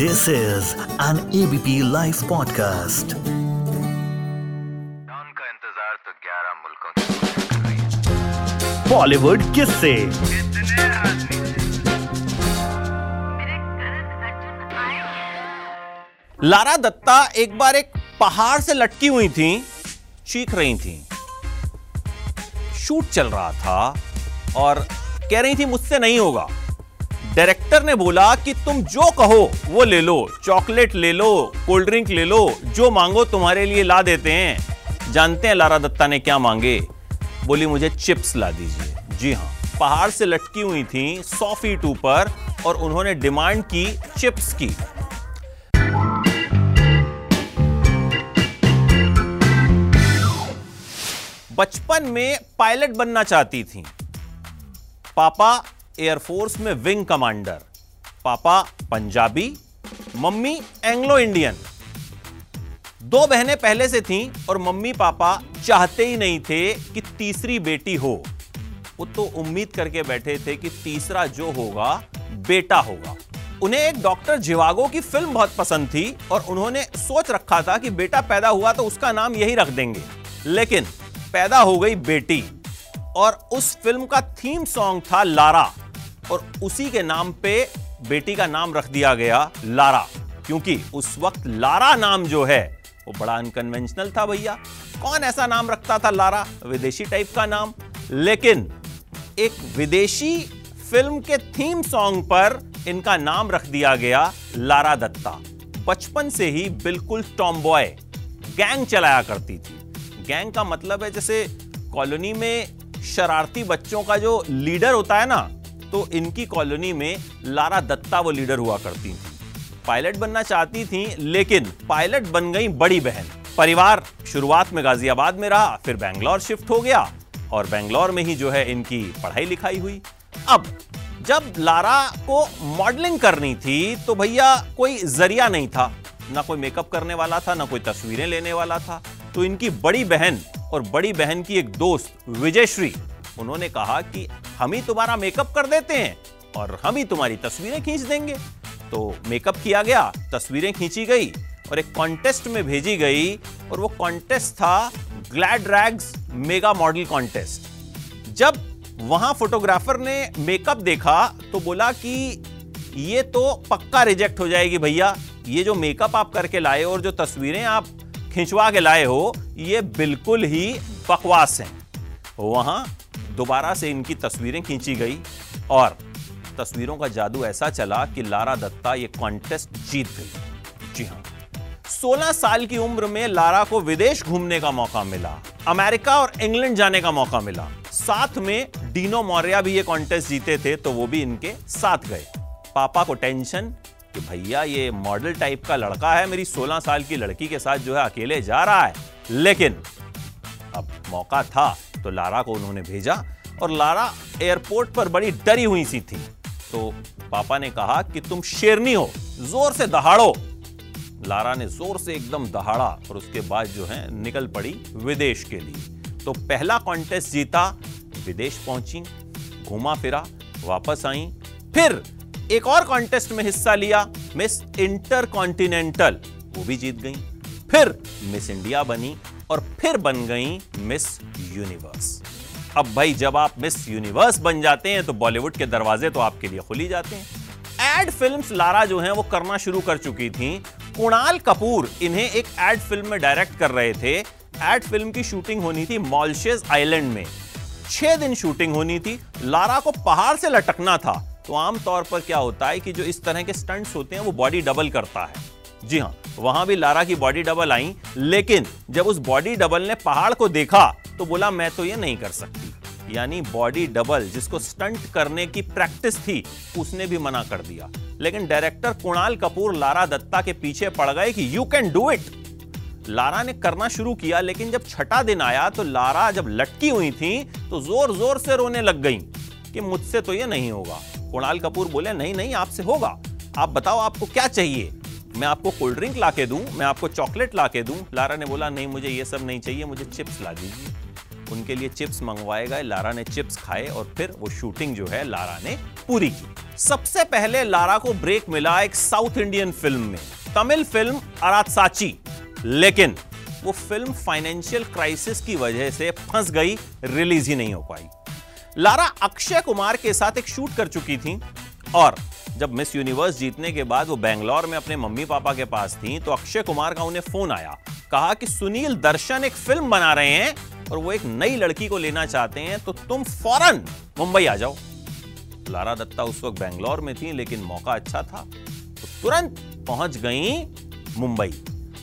This is an ABP Life podcast. उनका इंतज़ार तो 11 मुल्कों की बॉलीवुड किससे। लारा दत्ता एक बार एक पहाड़ से लटकी हुई थी चीख रही थी। शूट चल रहा था और कह रही थी मुझसे नहीं होगा। डायरेक्टर ने बोला कि तुम जो कहो, वो ले लो, चॉकलेट ले लो, कोल्ड ड्रिंक ले लो, जो मांगो तुम्हारे लिए ला देते हैं। जानते हैं लारा दत्ता ने क्या मांगे? बोली, मुझे चिप्स ला दीजिए। जी हाँ पहाड़ से लटकी हुई थी सौ फीट ऊपर और उन्होंने डिमांड की चिप्स की। बचपन में पायलट बनना चाहती थी। पापा एयरफोर्स में विंग कमांडर, पापा पंजाबी, मम्मी एंग्लो इंडियन। दो बहनें पहले से थीं और मम्मी पापा चाहते ही नहीं थे कि तीसरी बेटी हो। वो तो उम्मीद करके बैठे थे कि तीसरा जो होगा, बेटा होगा। उन्हें एक डॉक्टर जिवागो की फ़िल्म बहुत पसंद थी और उन्होंने सोच रखा था कि बेटा पैदा हुआ तो उसका नाम यही रख देंगे। लेकिन पैदा हो गई बेटी और उस फ़िल्म का थीम सॉन्ग था लारा। और उसी के नाम पे बेटी का नाम रख दिया गया लारा, क्योंकि उस वक्त लारा नाम जो है, वो बड़ा अनकन्वेंशनल था भैया। कौन ऐसा नाम रखता था लारा? विदेशी टाइप का नाम। लेकिन एक विदेशी फ़िल्म के थीम सॉन्ग पर इनका नाम रख दिया गया लारा दत्ता। बचपन से ही बिल्कुल टॉमबॉय गैंग चलाया करती थी। गैंग का मतलब है जैसे कॉलोनी में शरारती बच्चों का जो लीडर होता है ना तो इनकी कॉलोनी में लारा दत्ता वो लीडर हुआ करती थी। पायलट बनना चाहती थी, लेकिन पायलट बन गई बड़ी बहन। परिवार शुरुआत में गाजियाबाद में रहा, फिर बैंगलोर शिफ्ट हो गया और बैंगलोर में ही जो है इनकी पढ़ाई लिखाई हुई। अब जब लारा को मॉडलिंग करनी थी तो भैया कोई ज़रिया नहीं था। ना कोई मेकअप करने वाला था, ना कोई तस्वीरें लेने वाला था। तो इनकी बड़ी बहन और बड़ी बहन की एक दोस्त, विजयश्री, उन्होंने कहा कि हम ही तुम्हारा मेकअप कर देते हैं और हम ही तुम्हारी तस्वीरें खींच देंगे। तो मेकअप किया गया, तस्वीरें खींची गई और एक कॉन्टेस्ट में भेजी गई और वो कॉन्टेस्ट था Gladrags mega model contest जब वहाँ फोटोग्राफर ने मेकअप देखा तो बोला कि ये तो पक्का रिजेक्ट हो जाएगी भैया। ये जो मेकअप आप करके लाए और जो तस्वीरें आप खिंचवा के लाए हो, ये बिल्कुल ही बकवास हैं। वहाँ दोबारा से इनकी तस्वीरें खींची गई और तस्वीरों का जादू ऐसा चला कि लारा दत्ता ये कॉन्टेस्ट जीत गई। जी हाँ। 16 साल की उम्र में लारा को विदेश घूमने का मौका मिला, अमेरिका और इंग्लैंड जाने का मौका मिला। साथ में डीनो मौर्या भी ये कॉन्टेस्ट जीते थे तो वो भी इनके साथ गए। पापा को टेंशन कि भैया ये मॉडल टाइप का लड़का है, मेरी 16 साल की लड़की के साथ जो है अकेले जा रहा है। लेकिन अब मौका था। तो लारा को उन्होंने भेजा और लारा एयरपोर्ट पर बड़ी डरी हुई सी थी। तो पापा ने कहा कि तुम शेरनी हो, ज़ोर से दहाड़ो। लारा ने ज़ोर से एकदम दहाड़ा और उसके बाद जो है निकल पड़ी विदेश के लिए। तो पहला कॉन्टेस्ट जीता, विदेश पहुँची, घूमा फिरा, वापस आई। फिर एक और कॉन्टेस्ट में हिस्सा लिया मिस इंटर कॉन्टिनेंटल वो भी जीत गई। फिर मिस इंडिया बनी और फिर बन गई मिस यूनिवर्स। अब भाई, जब आप मिस यूनिवर्स बन जाते हैं तो बॉलीवुड के दरवाजे तो आपके लिए खुल जाते हैं। एड फिल्म्स लारा जो हैं, वो करना शुरू कर चुकी थी। कुणाल कपूर इन्हें एक एड फ़िल्म में डायरेक्ट कर रहे थे। एड फ़िल्म की शूटिंग होनी थी मॉलशेज आइलैंड में। छह दिन शूटिंग होनी थी। लारा को पहाड़ से लटकना था। तो आमतौर पर क्या होता है कि जो इस तरह के स्टंट्स होते हैं, वो बॉडी डबल करता है। जी हाँ वहाँ भी लारा की बॉडी डबल आई, लेकिन जब उस बॉडी डबल ने पहाड़ को देखा तो बोला, मैं तो ये नहीं कर सकती। यानी बॉडी डबल, जिसको स्टंट करने की प्रैक्टिस थी, उसने भी मना कर दिया। लेकिन डायरेक्टर कुणाल कपूर लारा दत्ता के पीछे पड़ गए कि, you can do it. Lara ने करना शुरू किया, लेकिन जब छठा दिन आया तो लारा जब लटकी हुई थी तो ज़ोर ज़ोर से रोने लग गई कि, मुझसे तो ये नहीं होगा। कुणाल कपूर बोले, नहीं नहीं, आपसे होगा। आप बताओ, आपको क्या चाहिए? मैं आपको कोल्ड ड्रिंक ला के दूँ, मैं आपको चॉकलेट ला के दूँ। लारा ने बोला, नहीं, मुझे ये सब नहीं चाहिए, मुझे चिप्स ला दीजिए। उनके लिए चिप्स मंगवाए गए लारा ने चिप्स खाए और फिर वो शूटिंग जो है लारा ने पूरी की। सबसे पहले लारा को ब्रेक मिला एक साउथ इंडियन फ़िल्म में। तमिल फ़िल्म अरात साची लेकिन वो फ़िल्म फाइनेंशियल क्राइसिस की वजह से फंस गई रिलीज़ ही नहीं हो पाई। लारा अक्षय कुमार के साथ एक शूट कर चुकी थी और जब मिस यूनिवर्स जीतने के बाद वो बैंगलोर में अपने मम्मी पापा के पास थी तो अक्षय कुमार का उन्हें फ़ोन आया। कहा कि, सुनील, दर्शन एक फ़िल्म बना रहे हैं और वो एक नई लड़की को लेना चाहते हैं तो तुम फ़ौरन मुंबई आ जाओ। लारा दत्ता उस वक्त बेंगलोर में थी, लेकिन मौका अच्छा था। तो तुरंत पहुँच गई मुंबई।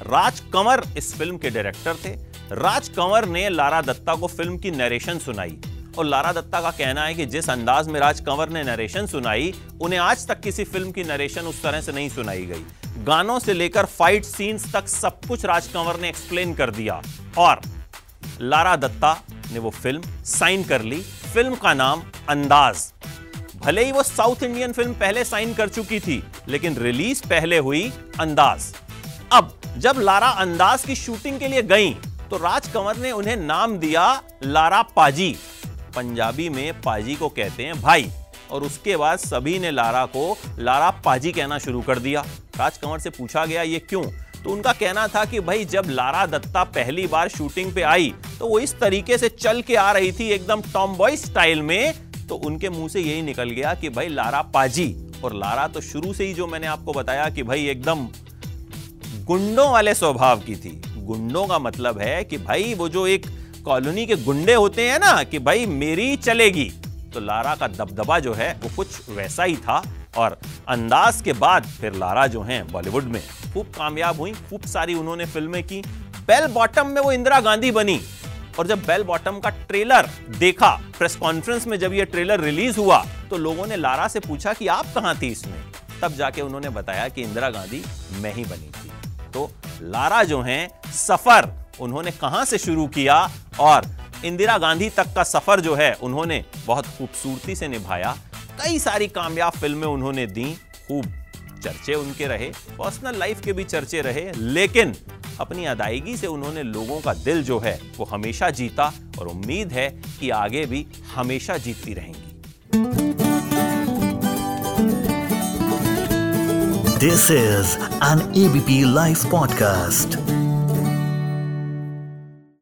राज कंवर इस फ़िल्म के डायरेक्टर थे। राज कंवर ने लारा दत्ता को फ़िल्म की नरेशन सुनाई। और लारा दत्ता का कहना है कि जिस अंदाज में राज कंवर ने नरेशन सुनाई, उन्हें आज तक किसी फ़िल्म की नरेशन उस तरह से नहीं सुनाई गई। गानों से लेकर फाइट सीन्स तक सब कुछ राज कंवर ने एक्सप्लेन कर दिया। और लारा दत्ता ने वो फ़िल्म साइन कर ली। फ़िल्म का नाम अंदाज। भले ही वो साउथ इंडियन फ़िल्म पहले साइन कर चुकी थी, लेकिन रिलीज़ पहले हुई अंदाज। अब जब लारा अंदाज की शूटिंग के लिए गई तो राज कंवर ने उन्हें नाम दिया लारा पाजी। पंजाबी में पाजी को कहते हैं भाई, और उसके बाद सभी ने लारा को, लारा पाजी कहना शुरू कर दिया। राज कंवर से पूछा गया, ये क्यों? तो उनका कहना था कि भाई, जब लारा दत्ता पहली बार शूटिंग पे आई तो वो इस तरीके से चल के आ रही थी एकदम टॉम बॉय स्टाइल में। तो उनके मुँह से यही निकल गया कि भाई, लारा पाजी। और लारा तो शुरू से ही जो मैंने आपको बताया कि भाई, एकदम गुंडों वाले स्वभाव की थी। गुंडों का मतलब है कि भाई, वो जो एक कॉलोनी के गुंडे होते हैं ना कि भाई मेरी चलेगी। तो लारा का दबदबा जो है, वो कुछ वैसा ही था और अंदाज के बाद फिर लारा जो हैं बॉलीवुड में खूब कामयाब हुई, खूब सारी उन्होंने फ़िल्में की। बेल बॉटम में वो इंदिरा गांधी बनी और जब बेल बॉटम का ट्रेलर देखा, प्रेस कॉन्फ्रेंस में जब ये ट्रेलर रिलीज़ हुआ तो लोगों ने लारा से पूछा कि आप कहाँ थी इसमें? तब जाके उन्होंने बताया कि इंदिरा गांधी मैं ही बनी थी। तो लारा जो हैं, सफ़र उन्होंने कहाँ से शुरू किया और इंदिरा गांधी तक का सफ़र जो है उन्होंने बहुत खूबसूरती से निभाया कई सारी कामयाब फ़िल्में उन्होंने दी, खूब चर्चे उनके रहे, पर्सनल लाइफ के भी चर्चे रहे, लेकिन अपनी अदायगी से उन्होंने लोगों का दिल जो है वो हमेशा जीता और उम्मीद है कि आगे भी हमेशा जीतती रहेंगी this is an ABP live podcast.